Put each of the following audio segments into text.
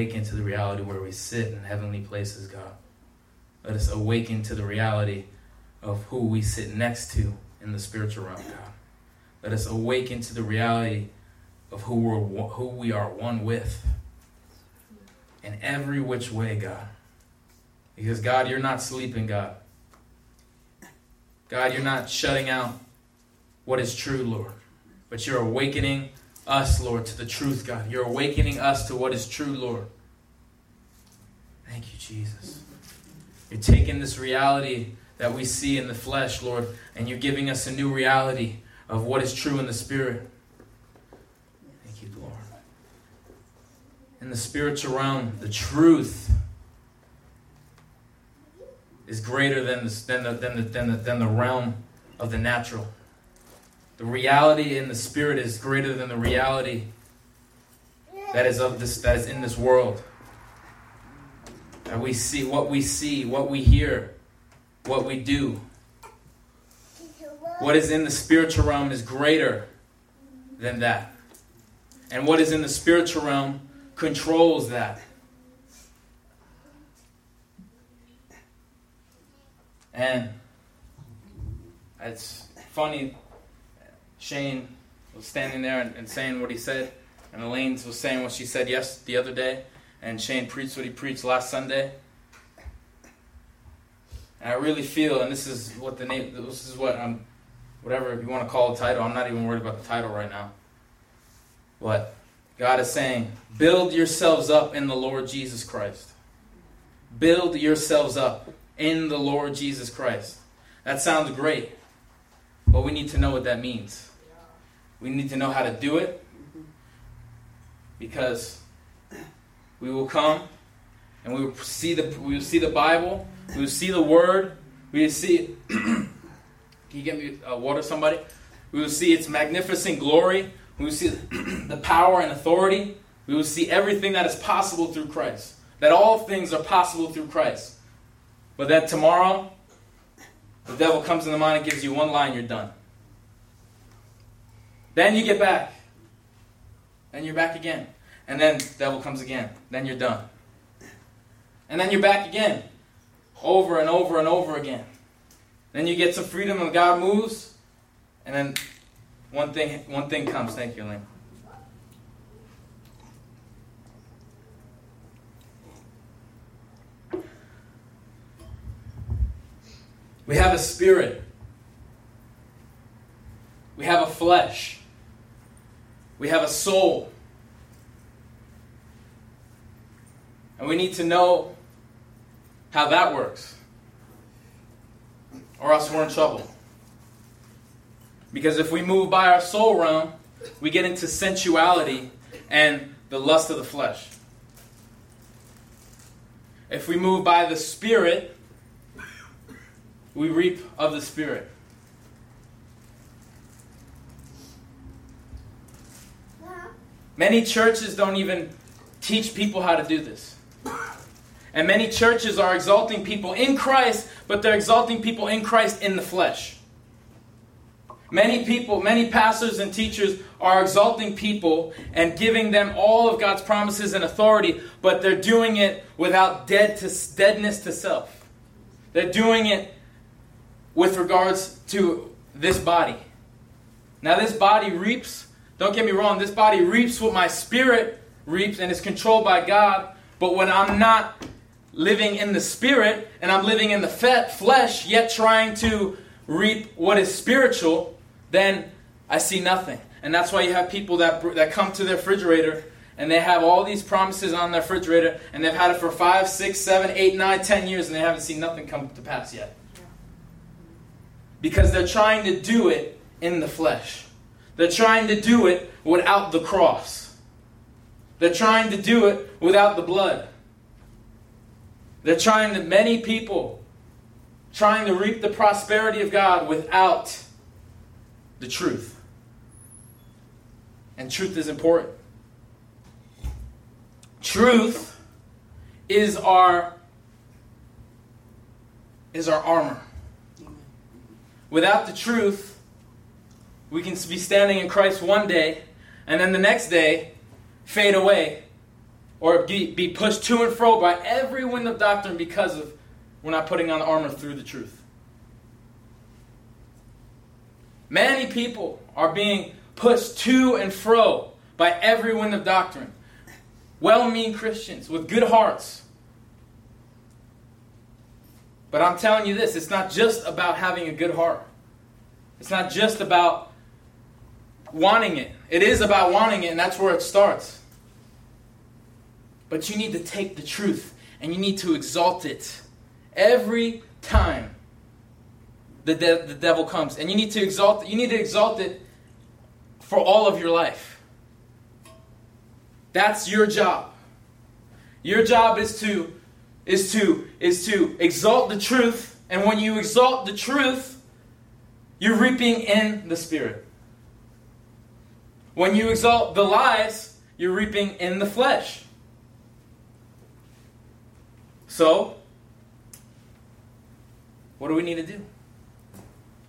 awaken to the reality where we sit in heavenly places, God. Let us awaken to the reality of who we sit next to in the spiritual realm, God. Let us awaken to the reality of who, we're, who we are one with in every which way, God. Because, God, you're not sleeping, God. God, you're not shutting out what is true, Lord, but you're awakening us, Lord, to the truth, God. You're awakening us to what is true, Lord. Thank you, Jesus. You're taking this reality that we see in the flesh, Lord, and you're giving us a new reality of what is true in the spirit. Thank you, Lord. In the spiritual realm, the truth is greater than the, than the, than the, than the, than the realm of the natural. The reality in the spirit is greater than the reality that is of this that is in this world. That we see what we see, what we hear, what we do. What is in the spiritual realm is greater than that. And what is in the spiritual realm controls that. And it's funny, Shane was standing there and, and saying what he said, and Elaine was saying what she said yes the other day, and Shane preached what he preached last Sunday. And I really feel, and this is what the name, this is what I'm, whatever you want to call the title, I'm not even worried about the title right now. But God is saying, build yourselves up in the Lord Jesus Christ. Build yourselves up in the Lord Jesus Christ. That sounds great, but we need to know what that means. We need to know how to do it because we will come and we will see the we will see the Bible, we will see the Word, we will see. can you get me uh, water, somebody? We will see its magnificent glory. We will see the power and authority. We will see everything that is possible through Christ. That all things are possible through Christ. But that tomorrow, the devil comes in the mind and gives you one line, you're done. Then you get back. Then you're back again. And then the devil comes again. Then you're done. And then you're back again. Over and over and over again. Then you get some freedom and God moves. And then one thing one thing comes. Thank you, Lynn. We have a spirit. We have a flesh. We have a soul. And we need to know how that works. Or else we're in trouble. Because if we move by our soul realm, we get into sensuality and the lust of the flesh. If we move by the spirit, we reap of the Spirit. Many churches don't even teach people how to do this. And many churches are exalting people in Christ, but they're exalting people in Christ in the flesh. Many people, many pastors and teachers are exalting people and giving them all of God's promises and authority, but they're doing it without dead to, deadness to self. They're doing it with regards to this body. Now, this body reaps, don't get me wrong, this body reaps what my spirit reaps and is controlled by God. But when I'm not living in the spirit and I'm living in the flesh, yet trying to reap what is spiritual, then I see nothing. And that's why you have people that, that come to their refrigerator and they have all these promises on their refrigerator and they've had it for five, six, seven, eight, nine, ten years and they haven't seen nothing come to pass yet because they're trying to do it in the flesh. They're trying to do it without the cross. They're trying to do it without the blood. They're trying to, many people, trying to reap the prosperity of God without the truth. And truth is important. Truth is our is our armor. Without the truth, We can be standing in Christ one day, and then the next day fade away, or be, pushed to and fro by every wind of doctrine because of we're not putting on armor through the truth. Many people are being pushed to and fro by every wind of doctrine. Well meaning Christians with good hearts. But I'm telling you this it's not just about having a good heart, it's not just about wanting it. It is about wanting it, and that's where it starts. But you need to take the truth and you need to exalt it every time the, de- the devil comes. And you need to exalt it. You need to exalt it for all of your life. That's your job. Your job is to is to is to exalt the truth, and when you exalt the truth, you're reaping in the spirit. When you exalt the lies, you're reaping in the flesh. So, what do we need to do?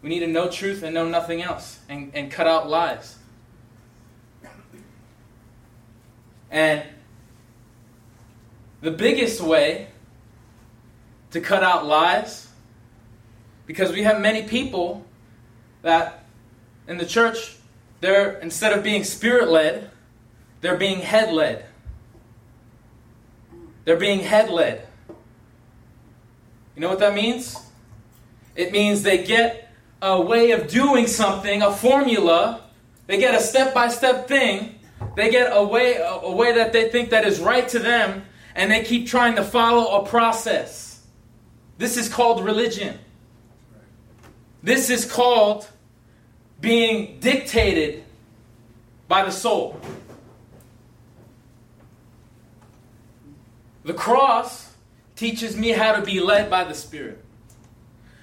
We need to know truth and know nothing else and, and cut out lies. And the biggest way to cut out lies, because we have many people that in the church, they're instead of being spirit led, they're being head led. They're being head led. You know what that means? It means they get a way of doing something, a formula, they get a step by step thing, they get a way, a way that they think that is right to them, and they keep trying to follow a process. This is called religion. This is called being dictated by the soul. The cross teaches me how to be led by the Spirit.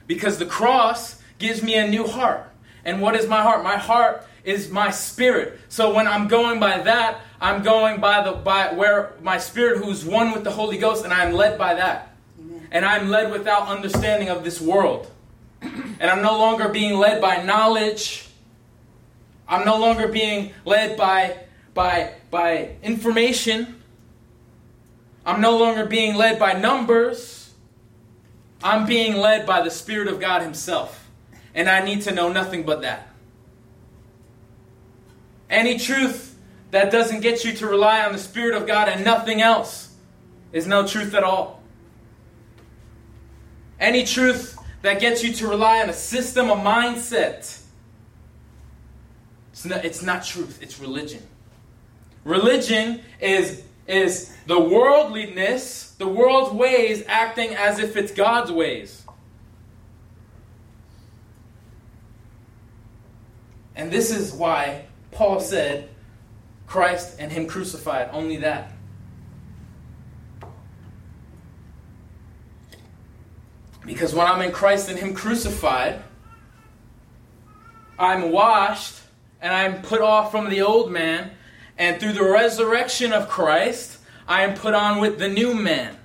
Because the cross gives me a new heart. And what is my heart? My heart is my spirit. So when I'm going by that, I'm going by the by where my spirit who's one with the Holy Ghost and I'm led by that. Amen. And I'm led without understanding of this world. and I'm no longer being led by knowledge. I'm no longer being led by by by information. I'm no longer being led by numbers. I'm being led by the Spirit of God Himself. And I need to know nothing but that. Any truth that doesn't get you to rely on the Spirit of God and nothing else is no truth at all. Any truth that gets you to rely on a system, a mindset, it's not, it's not truth, it's religion. Religion is, is the worldliness, the world's ways acting as if it's God's ways. And this is why Paul said, Christ and Him crucified, only that. Because when I'm in Christ and Him crucified, I'm washed and I'm put off from the old man, and through the resurrection of Christ, I am put on with the new man.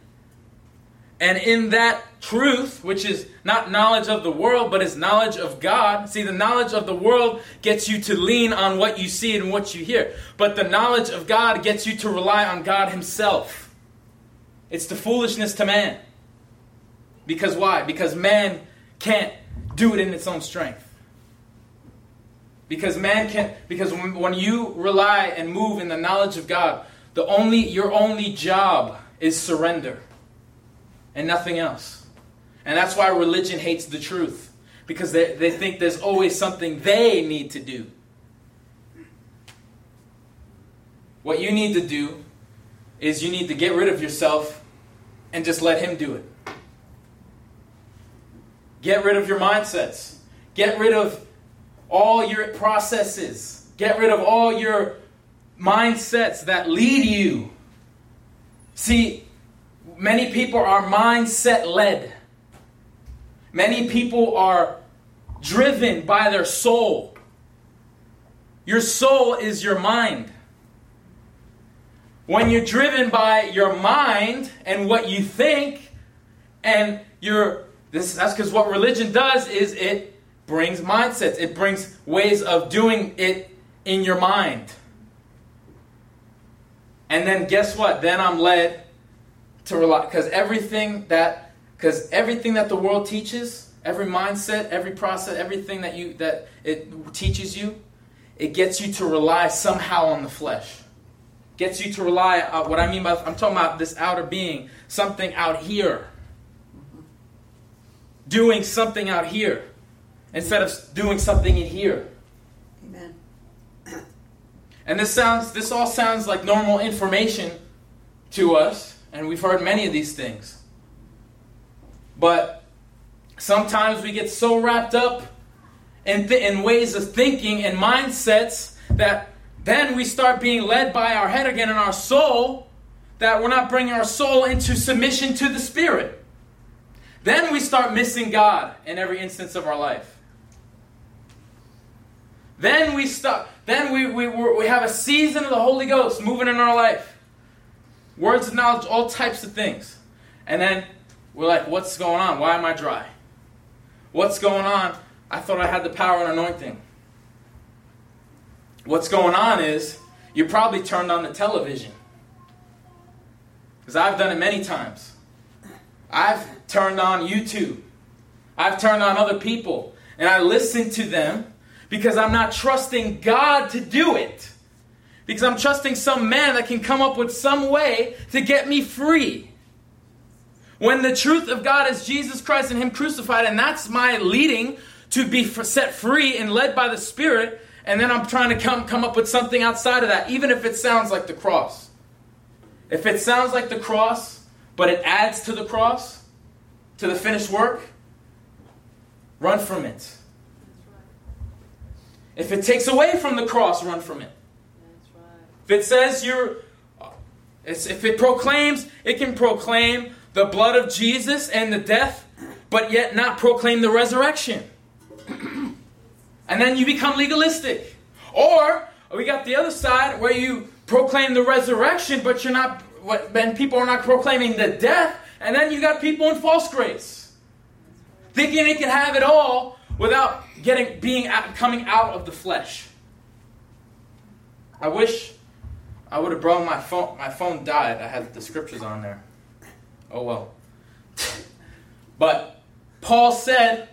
And in that truth, which is not knowledge of the world, but is knowledge of God. See, the knowledge of the world gets you to lean on what you see and what you hear. But the knowledge of God gets you to rely on God Himself. It's the foolishness to man. Because why? Because man can't do it in its own strength. Because man can't, because when, when you rely and move in the knowledge of God, the only, your only job is surrender and nothing else. And that's why religion hates the truth. Because they, they think there's always something they need to do. What you need to do is you need to get rid of yourself and just let Him do it. Get rid of your mindsets. Get rid of all your processes. Get rid of all your mindsets that lead you. See, many people are mindset led. Many people are driven by their soul. Your soul is your mind. When you're driven by your mind and what you think, and you're this that's because what religion does is it brings mindsets, it brings ways of doing it in your mind. And then guess what? Then I'm led to rely because everything that because everything that the world teaches, every mindset, every process, everything that you that it teaches you, it gets you to rely somehow on the flesh. Gets you to rely on what I mean by I'm talking about this outer being, something out here. Doing something out here instead of doing something in here. Amen. And this sounds this all sounds like normal information to us, and we've heard many of these things. But sometimes we get so wrapped up in, th- in ways of thinking and mindsets that then we start being led by our head again and our soul that we're not bringing our soul into submission to the Spirit. Then we start missing God in every instance of our life. Then we stop. Then we, we, we have a season of the Holy Ghost moving in our life. Words of knowledge, all types of things. And then we're like, what's going on? Why am I dry? What's going on? I thought I had the power and anointing. What's going on is you probably turned on the television. Because I've done it many times. I've turned on YouTube. I've turned on other people. And I listen to them because I'm not trusting God to do it. Because I'm trusting some man that can come up with some way to get me free. When the truth of God is Jesus Christ and Him crucified, and that's my leading to be set free and led by the Spirit, and then I'm trying to come, come up with something outside of that, even if it sounds like the cross. If it sounds like the cross, but it adds to the cross, to the finished work, run from it. If it takes away from the cross, run from it. If it says you're, if it proclaims, it can proclaim the blood of Jesus and the death, but yet not proclaim the resurrection. and then you become legalistic. Or we got the other side where you proclaim the resurrection, but you're not, then people are not proclaiming the death, and then you got people in false grace. Thinking they can have it all without getting being out, coming out of the flesh. I wish I would have brought my phone. My phone died. I had the scriptures on there. Oh well. but Paul said.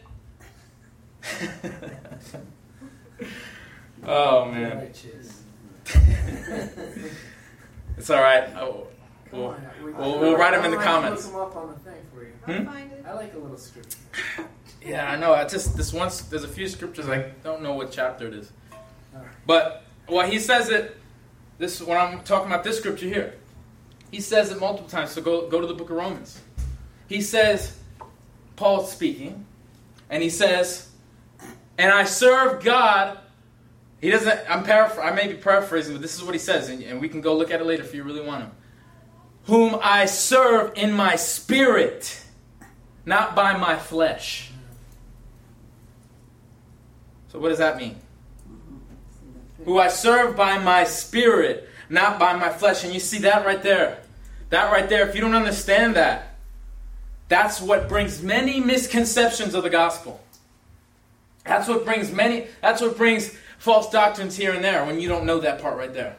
oh man. it's all right. Oh, we'll, we'll, we'll write them in the comments. Look them up on the thing for you. Hmm? I like a little scripture. Yeah, I know. I just this once there's a few scriptures I don't know what chapter it is, but well, he says it. This when I'm talking about this scripture here, he says it multiple times. So go go to the book of Romans. He says, Paul's speaking, and he says, "And I serve God." He doesn't. I'm paraphr- I may be paraphrasing, but this is what he says, and, and we can go look at it later if you really want to. Whom I serve in my spirit, not by my flesh. So, what does that mean? Who I serve by my spirit, not by my flesh. And you see that right there. That right there, if you don't understand that, that's what brings many misconceptions of the gospel. That's what brings many, that's what brings false doctrines here and there when you don't know that part right there.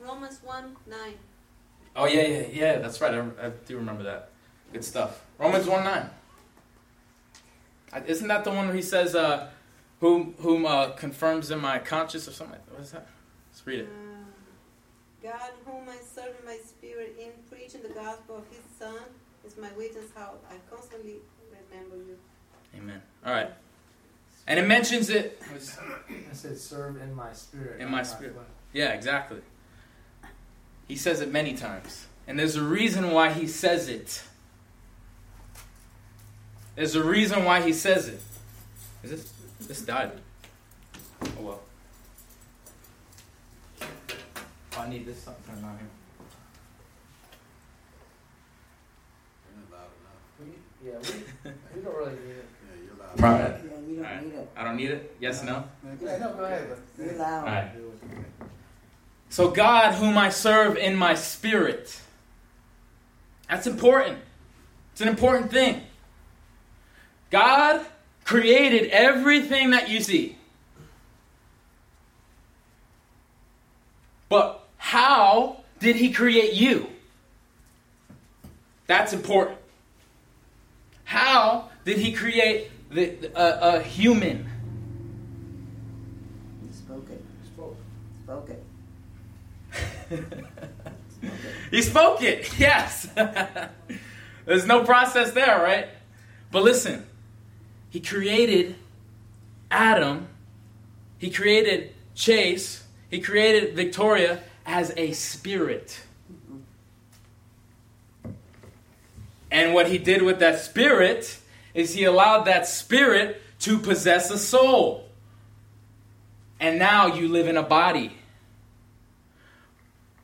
Romans 1 9. Oh, yeah, yeah, yeah, that's right. I, I do remember that. Good stuff. Romans 1 9. Isn't that the one where he says, uh, whom, whom uh, confirms in my conscience or something like that? What is that? Let's read it. Uh, God, whom I serve in my spirit in preaching the gospel of his Son, is my witness how I constantly remember you. Amen. All right. And it mentions it. I said, serve in my spirit. In my spirit. Yeah, exactly. He says it many times. And there's a reason why he says it. There's a reason why he says it. Is this this died? Oh well. Oh, I need this something turned on here. Yeah, we, we don't really need it. Right. Yeah, you don't Alright. need it. I don't need it. Yes, no. Yeah, no, go ahead. You're loud. Alright. So God, whom I serve in my spirit. That's important. It's an important thing. God created everything that you see. But how did he create you? That's important. How did he create the, a, a human? He spoke it. Spoke. Spoke it. he spoke it, yes. There's no process there, right? But listen, he created Adam, he created Chase, he created Victoria as a spirit. And what he did with that spirit is he allowed that spirit to possess a soul. And now you live in a body.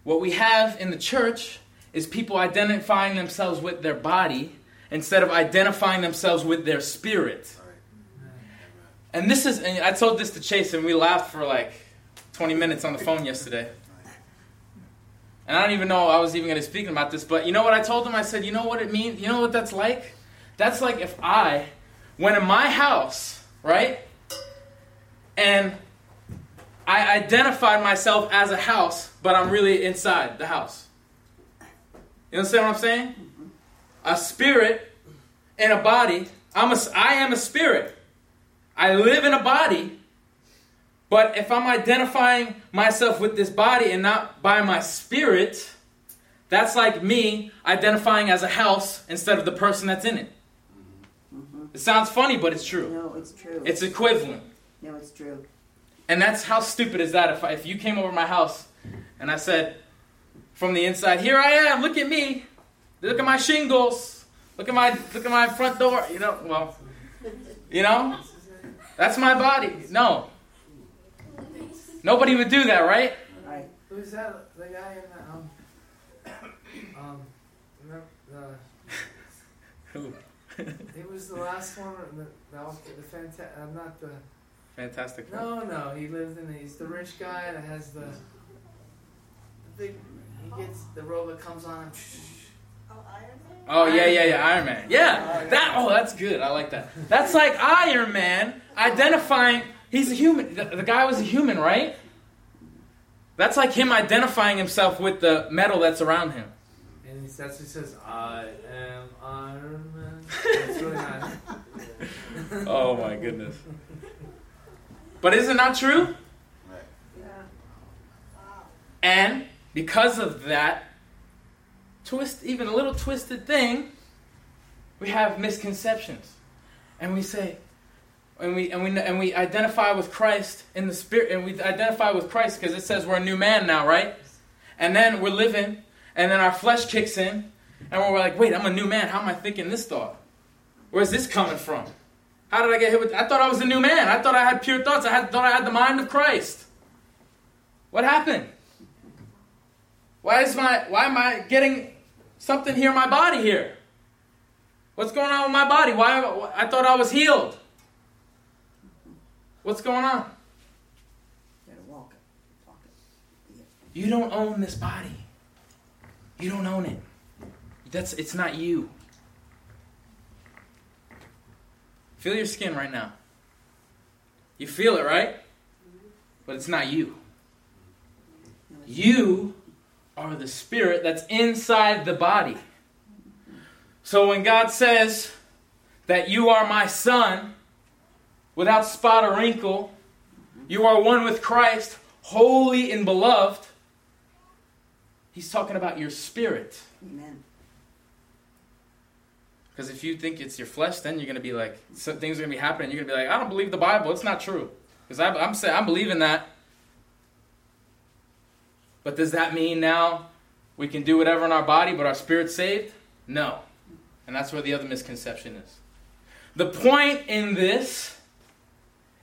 What we have in the church is people identifying themselves with their body instead of identifying themselves with their spirit. And this is, and I told this to Chase, and we laughed for like 20 minutes on the phone yesterday. And I don't even know I was even going to speak about this, but you know what I told him? I said, you know what it means? You know what that's like? That's like if I went in my house, right? And I identified myself as a house, but I'm really inside the house. You understand what I'm saying? A spirit and a body. I'm a, I am a spirit. I live in a body, but if I'm identifying myself with this body and not by my spirit, that's like me identifying as a house instead of the person that's in it. Mm-hmm. It sounds funny, but it's true. No, it's true. It's equivalent. no, it's true. And that's how stupid is that if, I, if you came over my house and I said from the inside, "Here I am, look at me. Look at my shingles. Look at my look at my front door." You know, well, you know? That's my body. No. Nobody would do that, right? Right. Who's that? The guy in the um um remember the Who? it was the last one the the, the fanta- uh, not the Fantastic. no no he lives in the, he's the rich guy that has the the big he gets the robot comes on and Oh, oh yeah, yeah, yeah, Iron Man. Yeah, that. Oh, that's good. I like that. That's like Iron Man identifying. He's a human. The, the guy was a human, right? That's like him identifying himself with the metal that's around him. and he, that's what he says I am Iron Man. It's really nice. Oh my goodness. But is it not true? Yeah. And because of that twist, even a little twisted thing, we have misconceptions, and we say, and we and we and we identify with Christ in the spirit, and we identify with Christ because it says we're a new man now, right? And then we're living, and then our flesh kicks in, and we're like, wait, I'm a new man. How am I thinking this thought? Where's this coming from? How did I get hit with? I thought I was a new man. I thought I had pure thoughts. I had, thought I had the mind of Christ. What happened? Why is my why am I getting something here my body here? What's going on with my body? Why I thought I was healed. What's going on? You don't own this body. You don't own it. That's it's not you. Feel your skin right now. You feel it, right? But it's not you. You are the spirit that's inside the body. So when God says that you are my son, without spot or wrinkle, you are one with Christ, holy and beloved, he's talking about your spirit. Amen. Because if you think it's your flesh, then you're going to be like, so things are going to be happening. You're going to be like, I don't believe the Bible. It's not true. Because I'm saying, I'm believing that. But does that mean now we can do whatever in our body, but our spirit's saved? No. And that's where the other misconception is. The point in this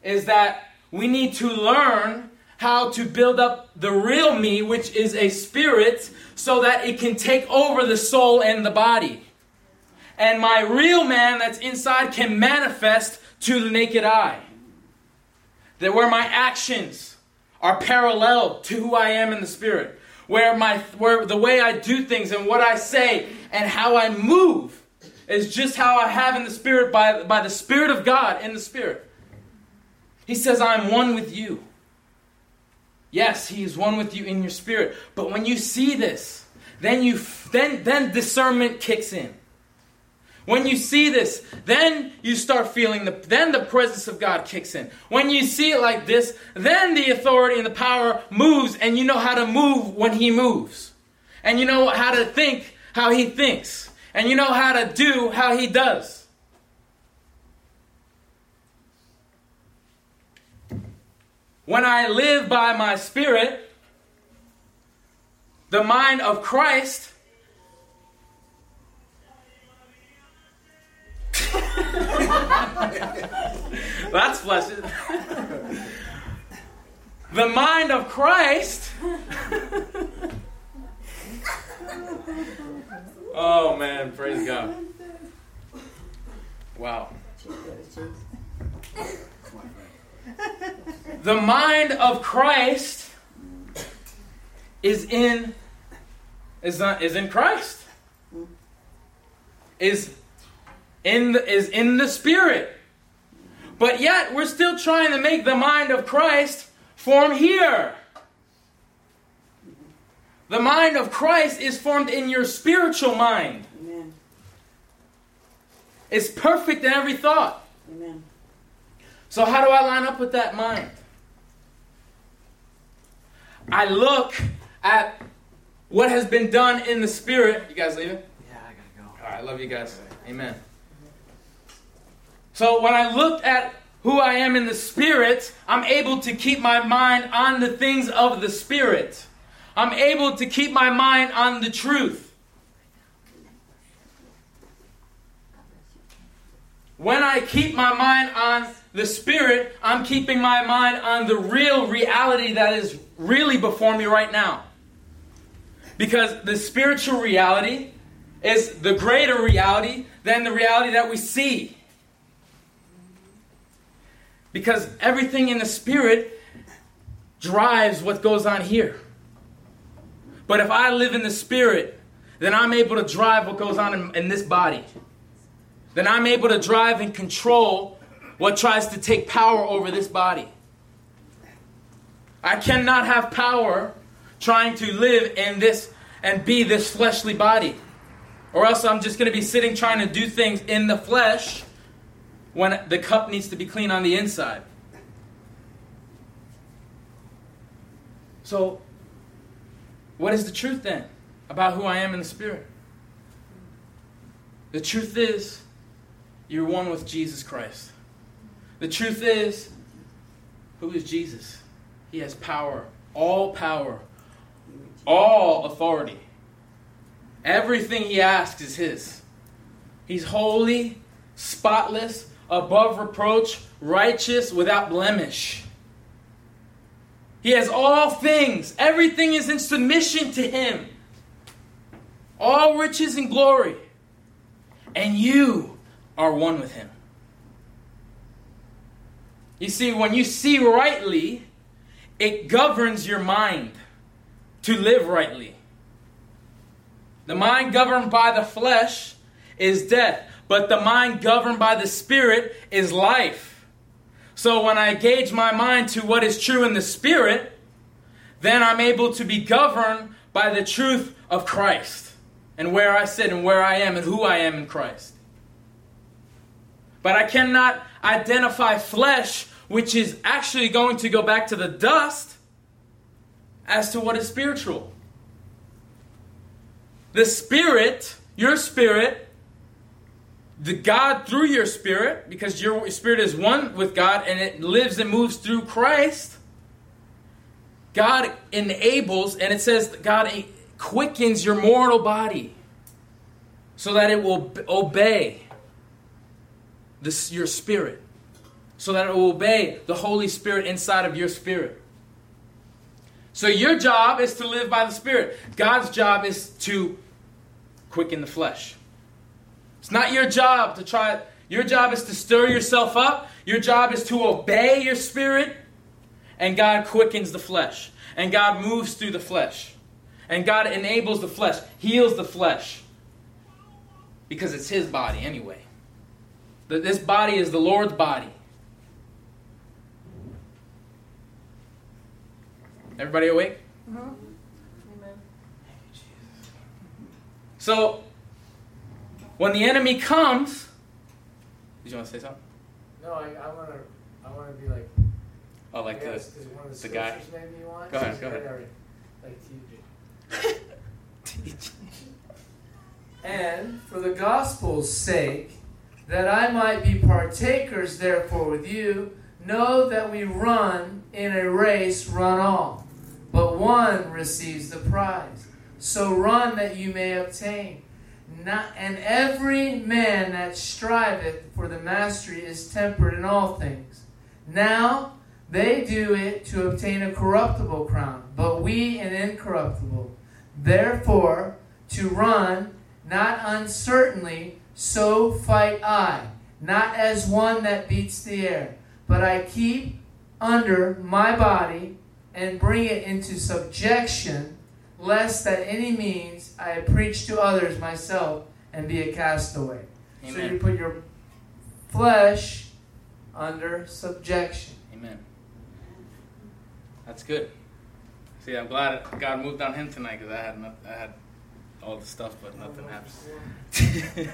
is that we need to learn how to build up the real me, which is a spirit, so that it can take over the soul and the body. And my real man that's inside can manifest to the naked eye. That where my actions are parallel to who I am in the spirit. Where my where the way I do things and what I say and how I move is just how I have in the Spirit by, by the Spirit of God in the Spirit. He says, I'm one with you. Yes, he is one with you in your spirit. But when you see this, then you then then discernment kicks in. When you see this, then you start feeling the then the presence of God kicks in. When you see it like this, then the authority and the power moves and you know how to move when he moves. And you know how to think how he thinks. And you know how to do how he does. When I live by my spirit, the mind of Christ That's blessed. the mind of Christ. oh man, praise God. Wow. The mind of Christ is in is not is in Christ. Is in the, is in the spirit. But yet we're still trying to make the mind of Christ form here. The mind of Christ is formed in your spiritual mind. Amen. It's perfect in every thought. Amen. So how do I line up with that mind? I look at what has been done in the spirit. You guys leaving? Yeah, I gotta go. All right, love you guys. Amen. So when I look at who I am in the spirit, I'm able to keep my mind on the things of the spirit. I'm able to keep my mind on the truth. When I keep my mind on the spirit, I'm keeping my mind on the real reality that is really before me right now. Because the spiritual reality is the greater reality than the reality that we see. Because everything in the spirit drives what goes on here. But if I live in the spirit, then I'm able to drive what goes on in, in this body. Then I'm able to drive and control what tries to take power over this body. I cannot have power trying to live in this and be this fleshly body. Or else I'm just going to be sitting trying to do things in the flesh when the cup needs to be clean on the inside. So, what is the truth then about who I am in the Spirit? The truth is, you're one with Jesus Christ. The truth is, who is Jesus? He has power, all power, all authority. Everything he asks is his. He's holy, spotless, above reproach, righteous, without blemish. He has all things. Everything is in submission to him. All riches and glory. And you are one with him. You see, when you see rightly, it governs your mind to live rightly. The mind governed by the flesh is death, but the mind governed by the spirit is life. So when I gauge my mind to what is true in the spirit, then I'm able to be governed by the truth of Christ and where I sit and where I am and who I am in Christ. But I cannot identify flesh, which is actually going to go back to the dust, as to what is spiritual. The spirit, your spirit, the God through your spirit, because your spirit is one with God and it lives and moves through Christ. God enables, and it says God quickens your mortal body so that it will obey this, your spirit, so that it will obey the Holy Spirit inside of your spirit. So your job is to live by the Spirit. God's job is to quicken the flesh. It's not your job to try, your job is to stir yourself up. Your job is to obey your spirit, and God quickens the flesh. And God moves through the flesh. And God enables the flesh, heals the flesh. because it's his body anyway. That this body is the Lord's body. Everybody awake? Amen. So, when the enemy comes, did you want to say something? No, I, I wanna, I wanna be like. Oh, like yes, the is one of the, the guy? scriptures maybe you want. Go ahead, go ahead. Alright, Like TJ. And for the gospel's sake, that I might be partakers therefore with you, know that we run in a race, run all, but one receives the prize. So run that you may obtain. Not, and every man that striveth for the mastery is temperate in all things. Now they do it to obtain a corruptible crown, but we an incorruptible. Therefore, to run not uncertainly, so fight I, not as one that beats the air, but I keep under my body and bring it into subjection, lest that any means I preach to others myself and be a castaway. So you put your flesh under subjection. Amen. That's good. See, I'm glad God moved on him tonight because I had not, I had all the stuff, but nothing happened.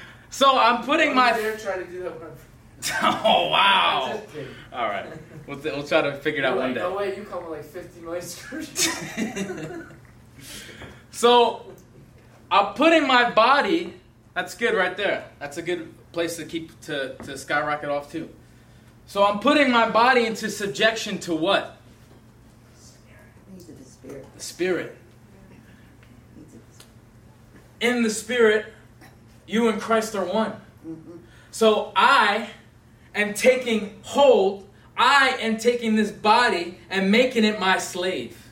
so I'm putting my. dare try to do that one. oh wow! All right, we'll, we'll try to figure it out You're one day. Oh wait, you come with like 50 million scriptures. So I'm putting my body. That's good right there. That's a good place to keep to, to skyrocket off too. So I'm putting my body into subjection to what? The spirit. The spirit. Needs of the In the spirit, you and Christ are one. mm-hmm. So I am taking hold, I am taking this body and making it my slave.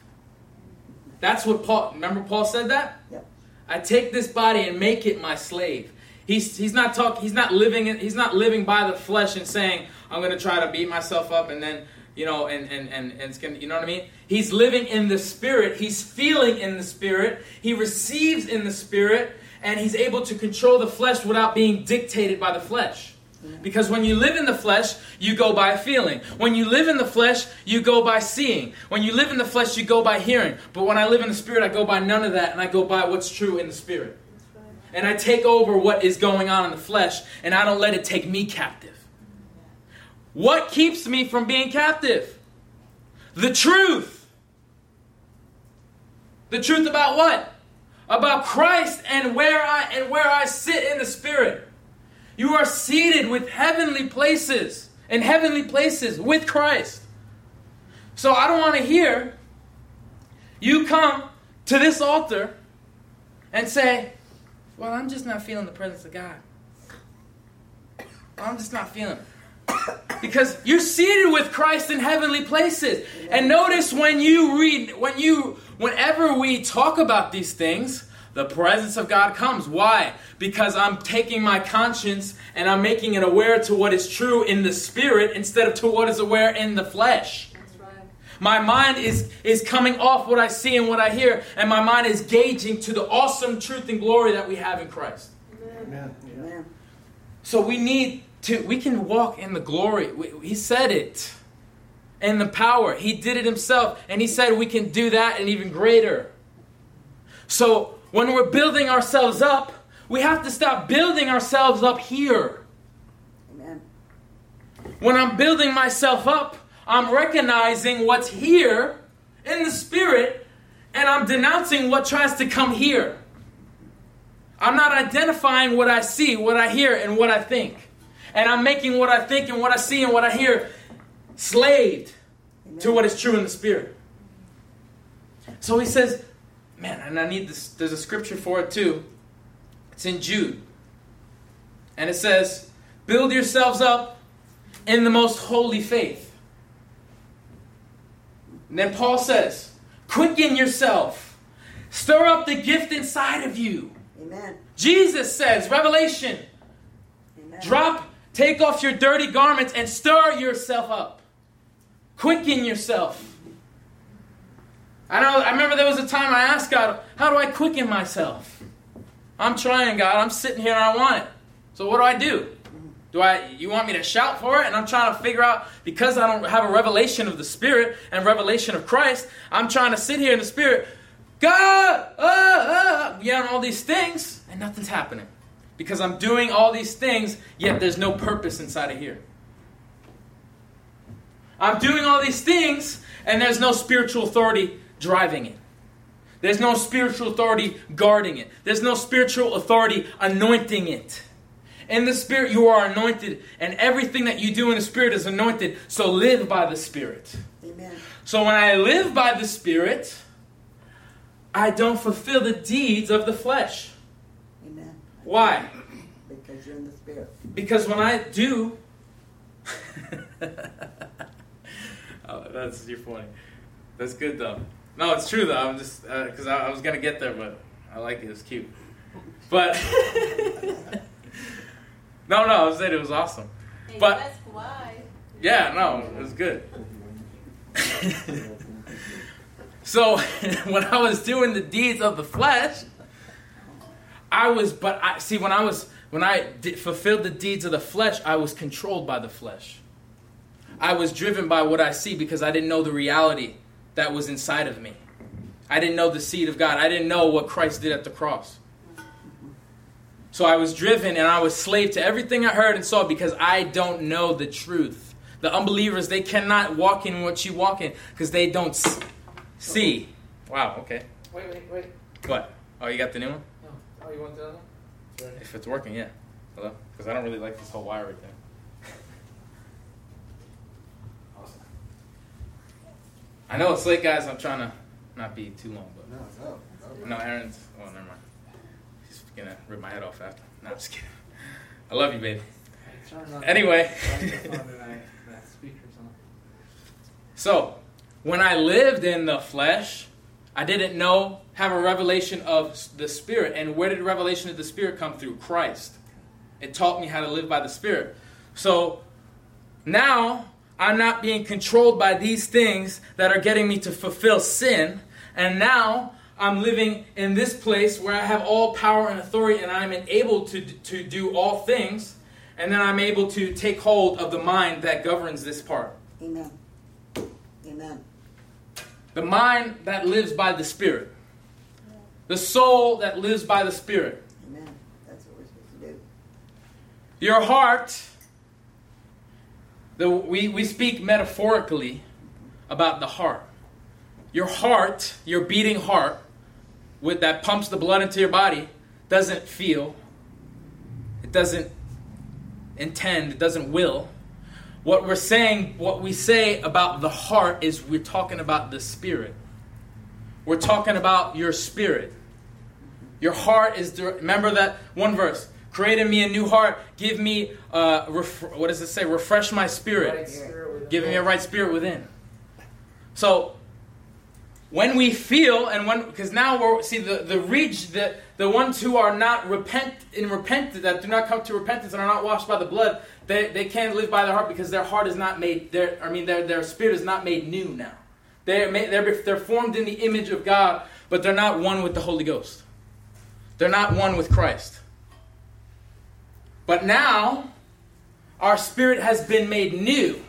That's what Paul, remember Paul said that? Yep. I take this body and make it my slave. He's, he's not talk, he's not living in, he's not living by the flesh and saying, I'm gonna try to beat myself up and then you know, and, and, and, and it's gonna, you know what I mean? He's living in the spirit, he's feeling in the spirit, he receives in the spirit, and he's able to control the flesh without being dictated by the flesh. Because when you live in the flesh, you go by feeling. When you live in the flesh, you go by seeing. When you live in the flesh, you go by hearing. But when I live in the spirit, I go by none of that, and I go by what's true in the spirit. And I take over what is going on in the flesh, and I don't let it take me captive. What keeps me from being captive? The truth. The truth about what? About Christ and where I and where I sit in the spirit. You are seated with heavenly places, in heavenly places with Christ. So I don't want to hear you come to this altar and say, Well, I'm just not feeling the presence of God. I'm just not feeling. Because you're seated with Christ in heavenly places. And notice when you read, when you, whenever we talk about these things, the presence of God comes. Why? Because I'm taking my conscience and I'm making it aware to what is true in the spirit instead of to what is aware in the flesh. That's right. My mind is, is coming off what I see and what I hear, and my mind is gauging to the awesome truth and glory that we have in Christ. Amen. Amen. So we need to, we can walk in the glory. He said it. And the power. He did it himself. And he said we can do that and even greater. So when we're building ourselves up, we have to stop building ourselves up here. Amen. When I'm building myself up, I'm recognizing what's here in the spirit and I'm denouncing what tries to come here. I'm not identifying what I see, what I hear, and what I think. And I'm making what I think and what I see and what I hear slaved Amen. to what is true in the spirit. So he says, man, and I need this. There's a scripture for it too. It's in Jude. And it says, build yourselves up in the most holy faith. And then Paul says, quicken yourself, stir up the gift inside of you. Amen. Jesus says, Revelation, Amen. Drop, take off your dirty garments and stir yourself up. Quicken yourself. I know I remember there was a time I asked God, how do I quicken myself? I'm trying, God. I'm sitting here and I want it. So what do I do? Do I you want me to shout for it? And I'm trying to figure out because I don't have a revelation of the Spirit and revelation of Christ, I'm trying to sit here in the Spirit, God, uh, uh, yelling all these things, and nothing's happening. Because I'm doing all these things, yet there's no purpose inside of here. I'm doing all these things, and there's no spiritual authority driving it. There's no spiritual authority guarding it. There's no spiritual authority anointing it. In the Spirit, you are anointed, and everything that you do in the Spirit is anointed. So live by the Spirit. Amen. So when I live by the Spirit, I don't fulfill the deeds of the flesh. Amen. Why? Because you're in the spirit. Because when I do. oh, that's you're funny. That's good though. No, it's true though. I'm just uh, because I, I was gonna get there, but I like it. It's cute. But no, no, I was saying it was awesome. Hey, But- why. Yeah, no, it was good. so when I was doing the deeds of the flesh, I was, but I see when I was when I did, fulfilled the deeds of the flesh, I was controlled by the flesh. I was driven by what I see because I didn't know the reality that was inside of me. I didn't know the seed of God. I didn't know what Christ did at the cross. So I was driven and I was slave to everything I heard and saw because I don't know the truth. The unbelievers, they cannot walk in what you walk in because they don't see. Wow, okay. Wait, wait, wait. What? Oh, you got the new one? No. Oh, you want the other one? If it's working, yeah. Hello? Because I don't really like this whole wire right there. Awesome. I know it's late, guys. I'm trying to not be too long, but. No, no, no. No, Aaron's. Oh, never mind. He's gonna rip my head off after. No, I'm just kidding. I love you, baby. I turned on Anyway. the microphone and I, that speaker's on. So, when I lived in the flesh, I didn't know, have a revelation of the Spirit. And where did the revelation of the Spirit come through? Christ. It taught me how to live by the Spirit. So, now I'm not being controlled by these things that are getting me to fulfill sin. And now I'm living in this place where I have all power and authority and I'm able to, to do all things. And then I'm able to take hold of the mind that governs this part. Amen. Amen. The mind that lives by the Spirit. The soul that lives by the Spirit. Amen. That's what we're supposed to do. Your heart, the, we, we speak metaphorically about the heart. Your heart, your beating heart, with that pumps the blood into your body, doesn't feel, it doesn't intend, it doesn't will. What we're saying, what we say about the heart is we're talking about the spirit. We're talking about your spirit. Your heart is, remember that one verse. Create in me a new heart. Give me, uh, ref- what does it say? Refresh my spirit. Right spirit. Give me a right spirit within. So, when we feel and when, because now we're, see, the, the reach, the, the ones who are not repent, in repent, that do not come to repentance and are not washed by the blood, they, they can't live by their heart because their heart is not made, their, I mean, their, their spirit is not made new now. They're, made, they're, they're formed in the image of God, but they're not one with the Holy Ghost. They're not one with Christ. But now, our spirit has been made new.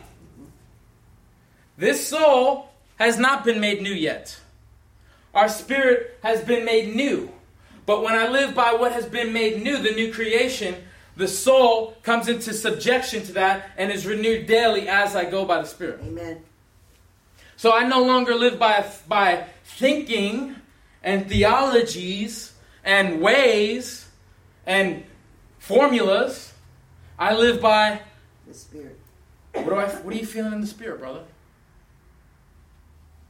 This soul has not been made new yet. Our spirit has been made new. But when I live by what has been made new, the new creation, the soul comes into subjection to that and is renewed daily as I go by the Spirit. Amen. So I no longer live by, by thinking and theologies and ways and formulas. I live by The spirit. what do I what are you feeling in the spirit, brother?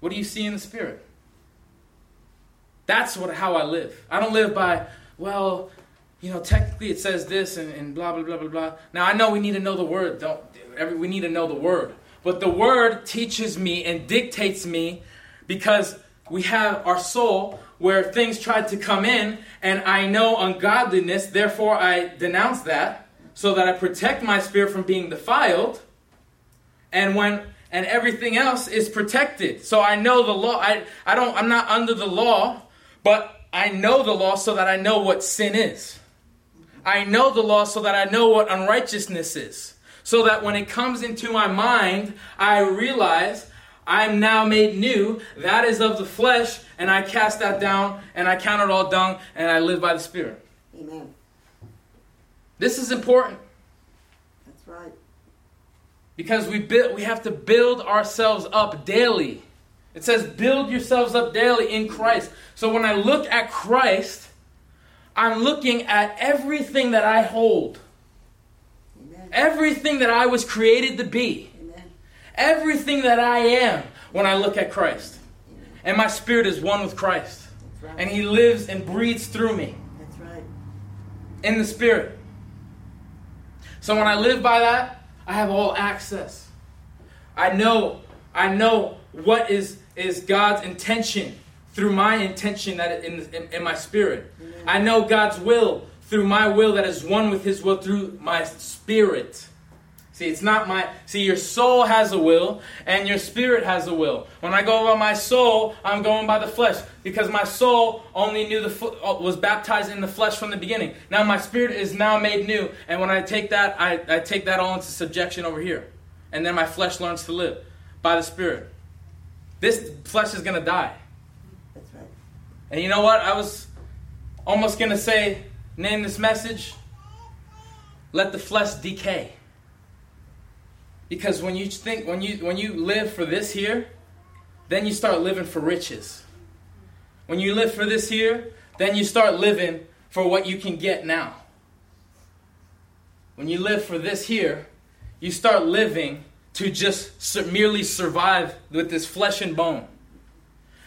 What do you see in the spirit? That's what how I live. I don't live by, well, you know, technically it says this and, and blah blah blah blah blah. Now I know we need to know the word. Don't every we need to know the word. But the word teaches me and dictates me because we have our soul where things tried to come in and I know ungodliness, therefore I denounce that so that I protect my spirit from being defiled and when and everything else is protected so i know the law i, I don't i'm not under the law but I know the law so that I know what sin is. I know the law so that I know what unrighteousness is. So that when it comes into my mind, I realize I'm now made new. That is of the flesh, and I cast that down, and I count it all dung, and I live by the Spirit. Amen. This is important That's right. because we build, we have to build ourselves up daily. It says, build yourselves up daily in Christ. So when I look at Christ, I'm looking at everything that I hold, Amen. everything that I was created to be, Amen. everything that I am when I look at Christ. And my spirit is one with Christ. Right. And He lives and breathes through me That's right. in the spirit. So when I live by that, I have all access. I know, I know what is is God's intention through my intention that in, in, in my spirit. I know God's will through my will that is one with His will through my spirit. See, it's not my. See, your soul has a will, and your spirit has a will. When I go by my soul, I'm going by the flesh because my soul only knew the fl- uh, was baptized in the flesh from the beginning. Now my spirit is now made new, and when I take that, I, I take that all into subjection over here, and then my flesh learns to live by the spirit. This flesh is gonna die, That's right. and you know what? I was almost gonna say, name this message. Let the flesh decay. Because when you think when you when you live for this here, then you start living for riches. When you live for this here, then you start living for what you can get now. When you live for this here, you start living to just merely survive with this flesh and bone.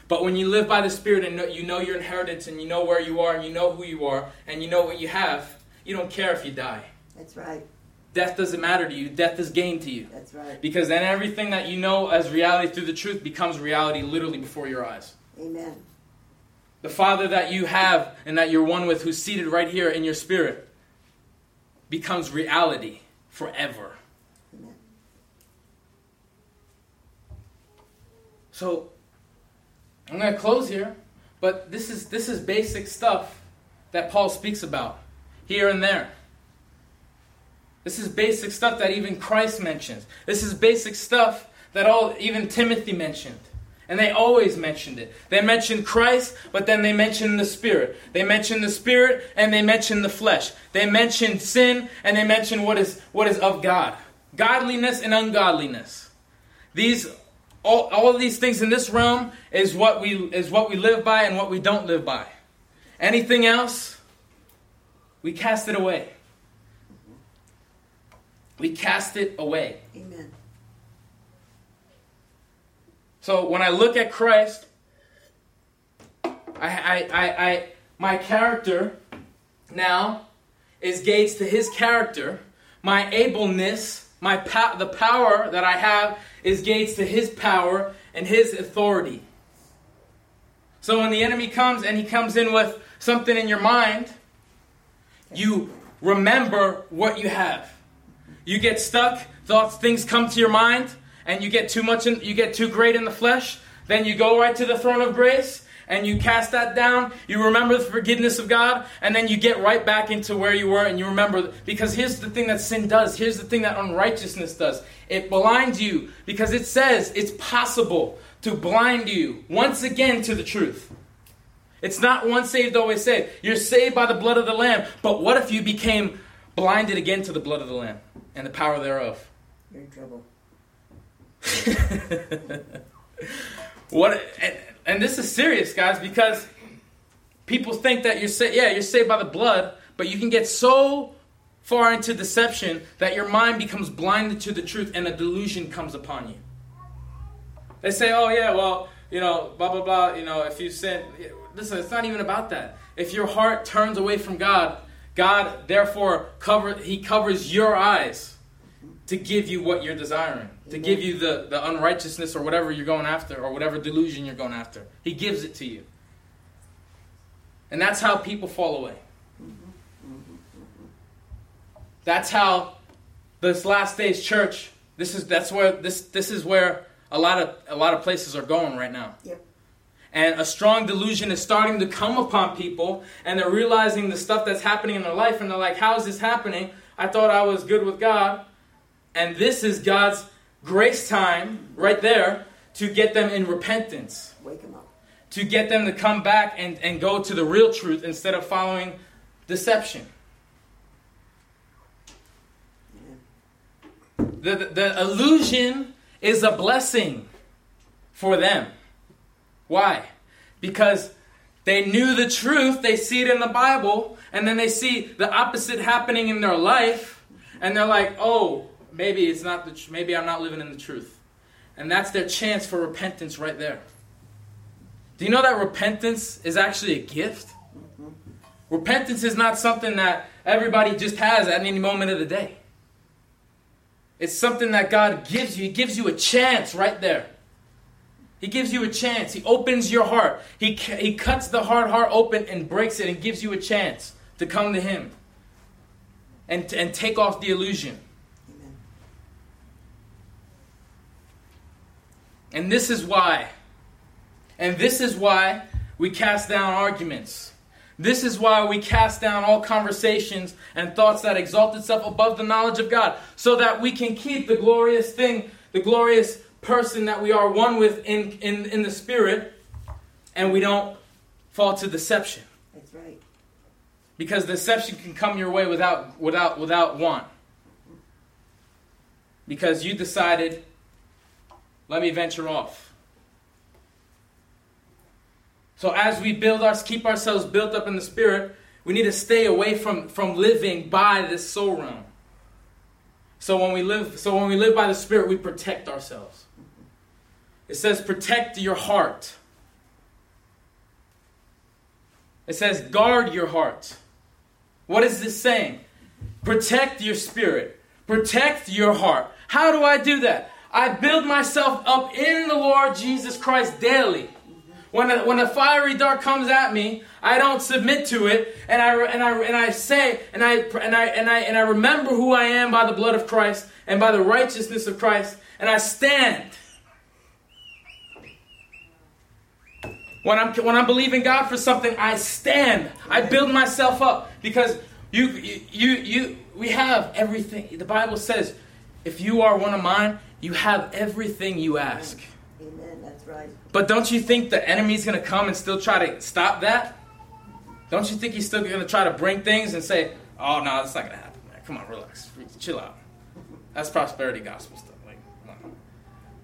But when you live by the Spirit and you know your inheritance and you know where you are and you know who you are and you know what you have, you don't care if you die. That's right. Death doesn't matter to you. Death is gain to you. That's right. Because then everything that you know as reality through the truth becomes reality literally before your eyes. Amen. The Father that you have and that you're one with, who's seated right here in your spirit, becomes reality forever. Amen. So I'm going to close here, but this is this is basic stuff that Paul speaks about here and there. This is basic stuff that even Christ mentions. This is basic stuff that all even Timothy mentioned. And they always mentioned it. They mentioned Christ, but then they mentioned the Spirit. They mentioned the Spirit and they mentioned the flesh. They mentioned sin and they mentioned what is what is of God. Godliness and ungodliness. These all, all these things in this realm is what we is what we live by and what we don't live by. Anything else, we cast it away. We cast it away. Amen. So when I look at Christ, I, I, I, I my character now is gauged to His character. My ableness, my pa- the power that I have is gauged to His power and His authority. So when the enemy comes and he comes in with something in your mind, you remember what you have. You get stuck, thoughts, things come to your mind, and you get too much, in, you get too great in the flesh. Then you go right to the throne of grace and you cast that down. You remember the forgiveness of God, and then you get right back into where you were, and you remember. Because here's the thing that sin does. Here's the thing that unrighteousness does. It blinds you because it says it's possible to blind you once again to the truth. It's not once saved, always saved. You're saved by the blood of the Lamb. But what if you became blinded again to the blood of the Lamb and the power thereof? You're in trouble. what? And, and this is serious, guys, because people think that you're saved. Yeah, you're saved by the blood, but you can get so far into deception that your mind becomes blinded to the truth, and a delusion comes upon you. They say, "Oh yeah, well, you know, blah blah blah. You know, if you sin, listen, it's not even about that. If your heart turns away from God, God therefore cover He covers your eyes to give you what you're desiring, to Amen. give you the the unrighteousness or whatever you're going after, or whatever delusion you're going after. He gives it to you, and that's how people fall away. That's how this last days church. This is that's where this this is where a lot of a lot of places are going right now. Yep. And a strong delusion is starting to come upon people, and they're realizing the stuff that's happening in their life, and they're like, How is this happening? I thought I was good with God. And this is God's grace time right there to get them in repentance, Wake them up. to get them to come back and, and go to the real truth instead of following deception. The, the, the illusion is a blessing for them. Why? Because they knew the truth, they see it in the Bible, and then they see the opposite happening in their life, and they're like, "Oh, maybe it's not the tr- maybe I'm not living in the truth." And that's their chance for repentance right there. Do you know that repentance is actually a gift? Repentance is not something that everybody just has at any moment of the day. It's something that God gives you. He gives you a chance right there. He gives you a chance. He opens your heart. He, he cuts the hard heart open and breaks it and gives you a chance to come to Him and, and take off the illusion. Amen. And this is why. And this is why we cast down arguments. This is why we cast down all conversations and thoughts that exalt itself above the knowledge of God, so that we can keep the glorious thing, the glorious person that we are one with in, in, in the Spirit, and we don't fall to deception. That's right. Because deception can come your way without without without want. Because you decided, let me venture off. So as we build our keep ourselves built up in the spirit, we need to stay away from, from living by this soul realm. So when we live so when we live by the spirit, we protect ourselves. It says protect your heart. It says guard your heart. What is this saying? Protect your spirit. Protect your heart. How do I do that? I build myself up in the Lord Jesus Christ daily. When a, when a fiery dart comes at me, I don't submit to it, and I and I and I say and I and I and I and I remember who I am by the blood of Christ and by the righteousness of Christ, and I stand. When I'm when I'm believing God for something, I stand. I build myself up because you you you, you we have everything. The Bible says, if you are one of mine, you have everything you ask. Amen. That's right. But don't you think the enemy's going to come and still try to stop that? Don't you think he's still going to try to bring things and say, "Oh no, that's not going to happen, man. Come on, relax, chill out." That's prosperity gospel stuff.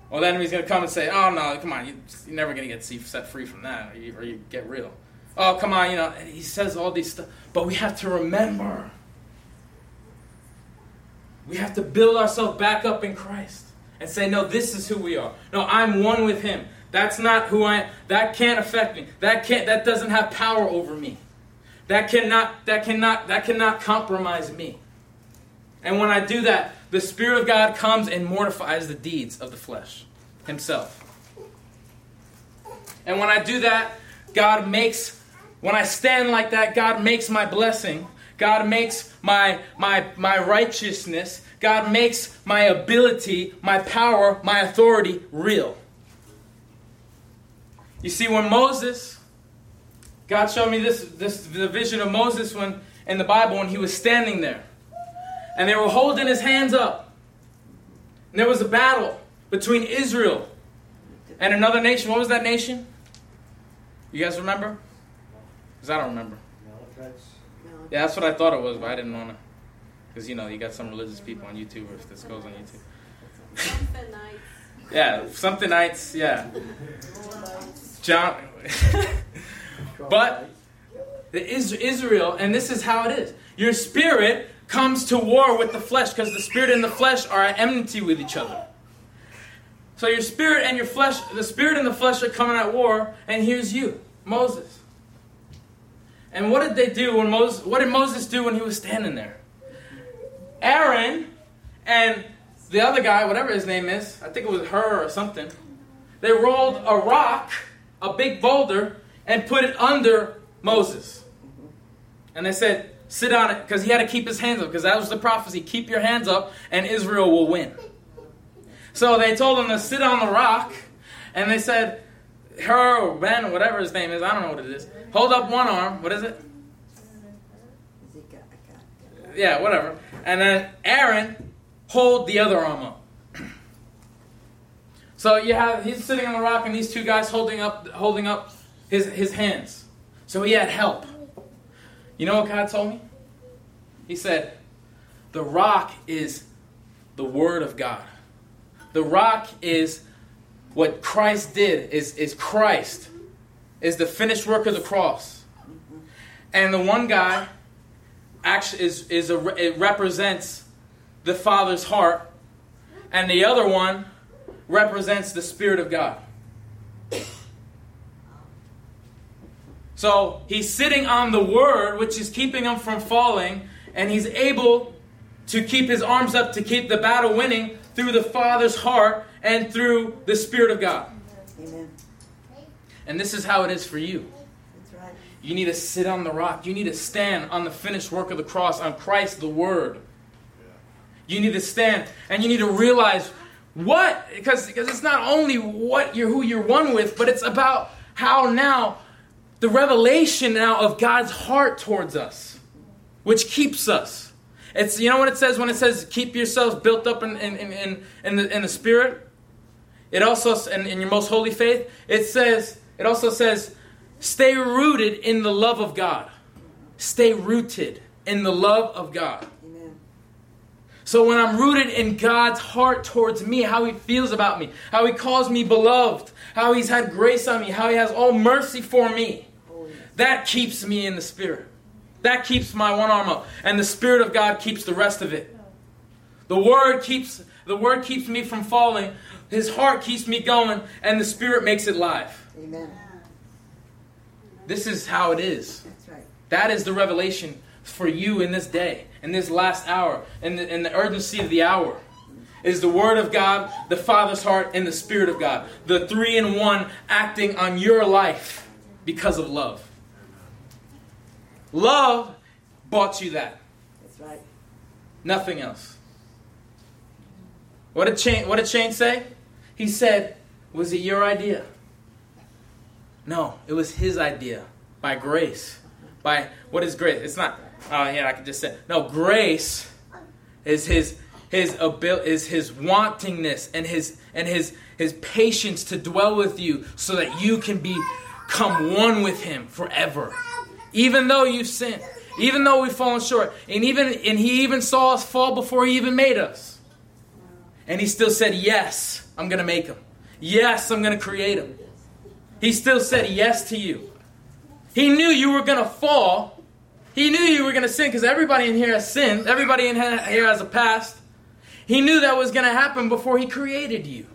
Well, the enemy's going to come and say, "Oh no, come on, you, you're never going to get set free from that, or you, or you get real." Oh, come on, you know. He says all these stuff, but we have to remember. We have to build ourselves back up in Christ and say, "No, this is who we are. No, I'm one with Him." That's not who I am. That can't affect me. That can't that doesn't have power over me. That cannot that cannot that cannot compromise me. And when I do that, the Spirit of God comes and mortifies the deeds of the flesh himself. And when I do that, God makes when I stand like that, God makes my blessing. God makes my my my righteousness. God makes my ability, my power, my authority real. You see, when Moses, God showed me this, this the vision of Moses when in the Bible when he was standing there. And they were holding his hands up. And there was a battle between Israel and another nation. What was that nation? You guys remember? Because I don't remember. Yeah, that's what I thought it was, but I didn't want to. Because, you know, you got some religious people on YouTube, or if this goes on YouTube. Yeah, something nights, yeah. John. but the Israel, and this is how it is. Your spirit comes to war with the flesh because the spirit and the flesh are at enmity with each other. So your spirit and your flesh, the spirit and the flesh are coming at war, and here's you, Moses. And what did they do when Moses? What did Moses do when he was standing there? Aaron and the other guy, whatever his name is, I think it was Hur or something. They rolled a rock, a big boulder, and put it under Moses. And they said, sit on it, because he had to keep his hands up, because that was the prophecy. Keep your hands up, and Israel will win. So they told him to sit on the rock, and they said, Hur or Ben whatever his name is, I don't know what it is. Hold up one arm. What is it? Yeah, whatever. And then Aaron hold the other arm up. So you have he's sitting on the rock and these two guys holding up holding up his his hands. So he had help. You know what God told me? He said, "The rock is the word of God. The rock is what Christ did is is Christ is the finished work of the cross. And the one guy actually is is a it represents the Father's heart and the other one represents the Spirit of God. So he's sitting on the Word, which is keeping him from falling, and he's able to keep his arms up to keep the battle winning through the Father's heart and through the Spirit of God. Amen. And this is how it is for you. That's right. You need to sit on the rock. You need to stand on the finished work of the cross, on Christ the Word. You need to stand and you need to realize what because because it's not only what you're who you're one with, but it's about how now the revelation now of God's heart towards us, which keeps us. It's you know what it says when it says keep yourselves built up in in, in, in, the in the spirit? It also in, in your most holy faith, it says it also says stay rooted in the love of God. Stay rooted in the love of God. Amen. So when I'm rooted in God's heart towards me, how He feels about me, how He calls me beloved, how He's had grace on me, how He has all mercy for me. That keeps me in the Spirit. That keeps my one arm up. And the Spirit of God keeps the rest of it. The Word keeps the Word keeps me from falling. His heart keeps me going, and the Spirit makes it live. Amen. This is how it is. That's right. That is the revelation for you in this day, in this last hour, in the, in the urgency of the hour. Is the Word of God, the Father's heart, and the Spirit of God. The three in one acting on your life because of love. Love bought you that. That's right. Nothing else. What did Shane, what did Shane say? He said, Was it your idea? No, it was his idea by grace. By what is grace? It's not, oh yeah, I could just say. No, grace is his his abil- is his wantingness and his and his his patience to dwell with you so that you can become one with him forever. Even though you've sinned, even though we've fallen short, and even and he even saw us fall before he even made us. And he still said, Yes, I'm gonna make him. Yes, I'm gonna create him. He still said yes to you. He knew you were gonna fall. He knew you were gonna sin because everybody in here has sinned. Everybody in here has a past. He knew that was gonna happen before he created you.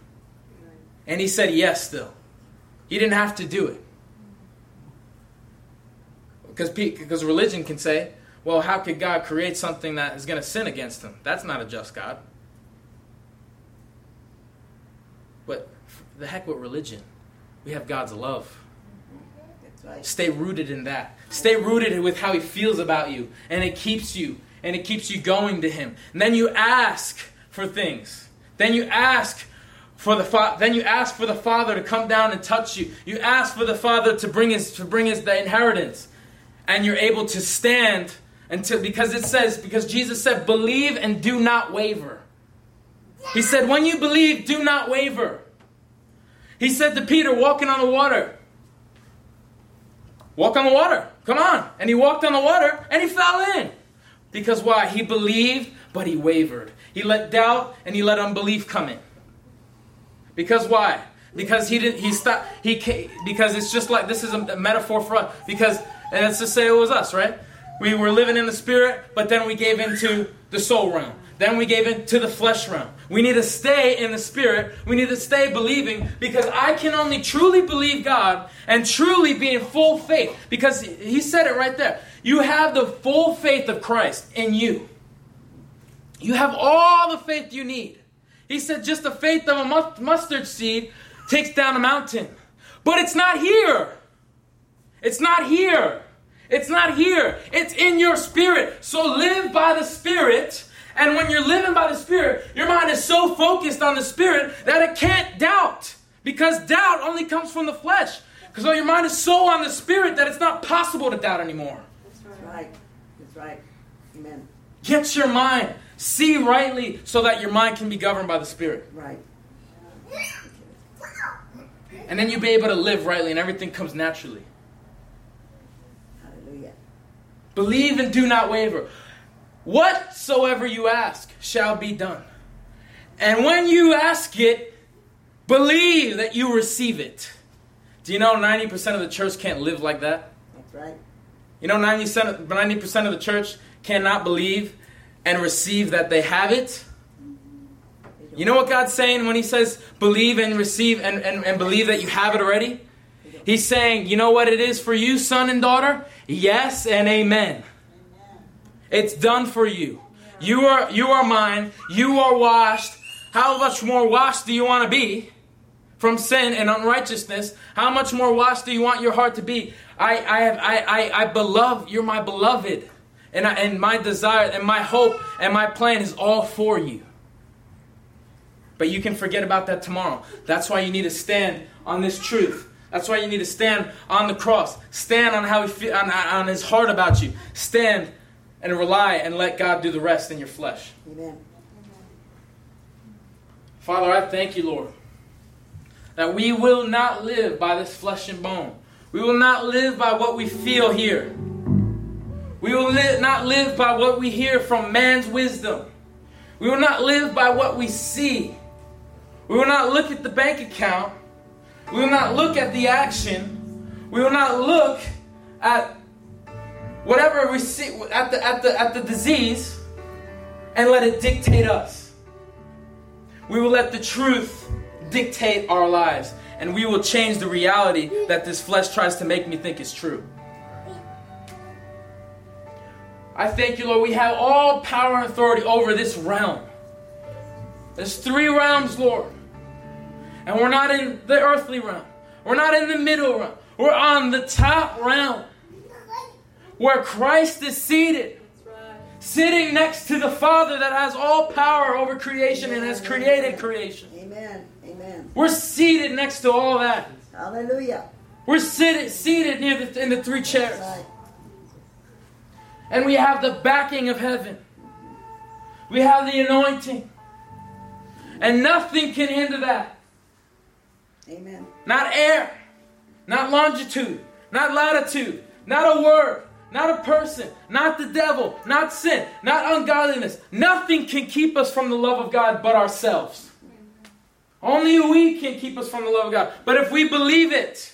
And he said yes still. He didn't have to do it. Because, because religion can say, well, how could God create something that is going to sin against him? That's not a just God. But the heck with religion. We have God's love. Right. Stay rooted in that. Stay rooted with how He feels about you. And it keeps you. And it keeps you going to Him. And then you ask for things. Then you ask for the fa- then you ask for the Father to come down and touch you. You ask for the Father to bring his to bring his the inheritance. And you're able to stand until because it says, because Jesus said, believe and do not waver. He said, when you believe, do not waver. He said to Peter, walking on the water, Walk on the water. Come on. And he walked on the water and he fell in. Because why? He believed, but he wavered. He let doubt and he let unbelief come in. Because why? Because he didn't. He stopped. He ca- because it's just like this is a metaphor for us. Because and let's just say it was us, right? We were living in the spirit, but then we gave into the soul realm. Then we gave into the flesh realm. We need to stay in the spirit. We need to stay believing because I can only truly believe God and truly be in full faith. Because He said it right there. You have the full faith of Christ in you. You have all the faith you need. He said just the faith of a mustard seed takes down a mountain. But it's not here. It's not here. It's not here. It's in your spirit. So live by the spirit. And when you're living by the spirit, your mind is so focused on the spirit that it can't doubt Because doubt only comes from the flesh. Because your mind is so on the spirit that it's not possible to doubt anymore. That's right. That's right. Amen. Get your mind. See rightly so that your mind can be governed by the spirit. Right. And then you'll be able to live rightly and everything comes naturally. Hallelujah. Believe and do not waver. Whatsoever you ask shall be done. And when you ask it, believe that you receive it. Do you know 90% of the church can't live like that? That's right. You know 90%, 90% of the church cannot believe and receive that they have it? You know what God's saying when He says believe and receive and, and, and believe that you have it already? He's saying, you know what it is for you, son and daughter? Yes and amen. It's done for you. You are you are mine. You are washed. How much more washed do you want to be from sin and unrighteousness? How much more washed do you want your heart to be? I I have I I, I beloved. You're my beloved, and I, and my desire and my hope and my plan is all for you. But you can forget about that tomorrow. That's why you need to stand on this truth. That's why you need to stand on the cross. Stand on how he feel, on, on his heart about you. Stand and rely and let God do the rest in your flesh. Amen. Father, I thank you, Lord, that we will not live by this flesh and bone. We will not live by what we feel here. We will li- not live by what we hear from man's wisdom. We will not live by what we see. We will not look at the bank account. We will not look at the action. We will not look at whatever we see at the at the at the disease and let it dictate us. We will let the truth dictate our lives, and we will change the reality that this flesh tries to make me think is true. I thank you, Lord. We have all power and authority over this realm. There's three realms, Lord. And we're not in the earthly realm. We're not in the middle realm. We're on the top realm. Where Christ is seated. Sitting next to the Father that has all power over creation and has created creation. Amen. Amen. We're seated next to all that. Hallelujah. We're seated, seated near the, in the three chairs. Right. And we have the backing of heaven. We have the anointing. And nothing can hinder that. Amen. Not air, not longitude, not latitude, not a word, not a person, not the devil, not sin, not ungodliness. Nothing can keep us from the love of God but ourselves. Only we can keep us from the love of God. But if we believe it,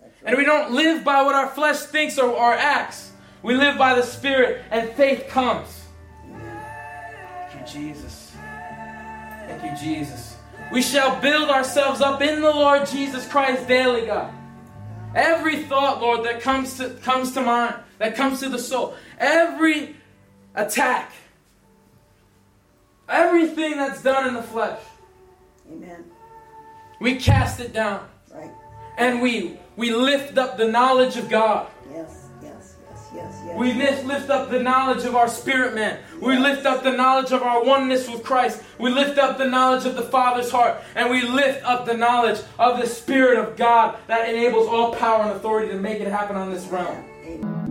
That's and we don't live by what our flesh thinks or, or acts, we live by the Spirit, and faith comes. Thank you, Jesus. Thank you, Jesus. We shall build ourselves up in the Lord Jesus Christ daily, God. Every thought, Lord, that comes to comes to mind, that comes to the soul, every attack, everything that's done in the flesh, Amen. we cast it down Right. and we we lift up the knowledge of God. Yes. Yes. We lift, lift up the knowledge of our spirit man. We lift up the knowledge of our oneness with Christ. We lift up the knowledge of the Father's heart. And we lift up the knowledge of the Spirit of God that enables all power and authority to make it happen on this realm. Amen.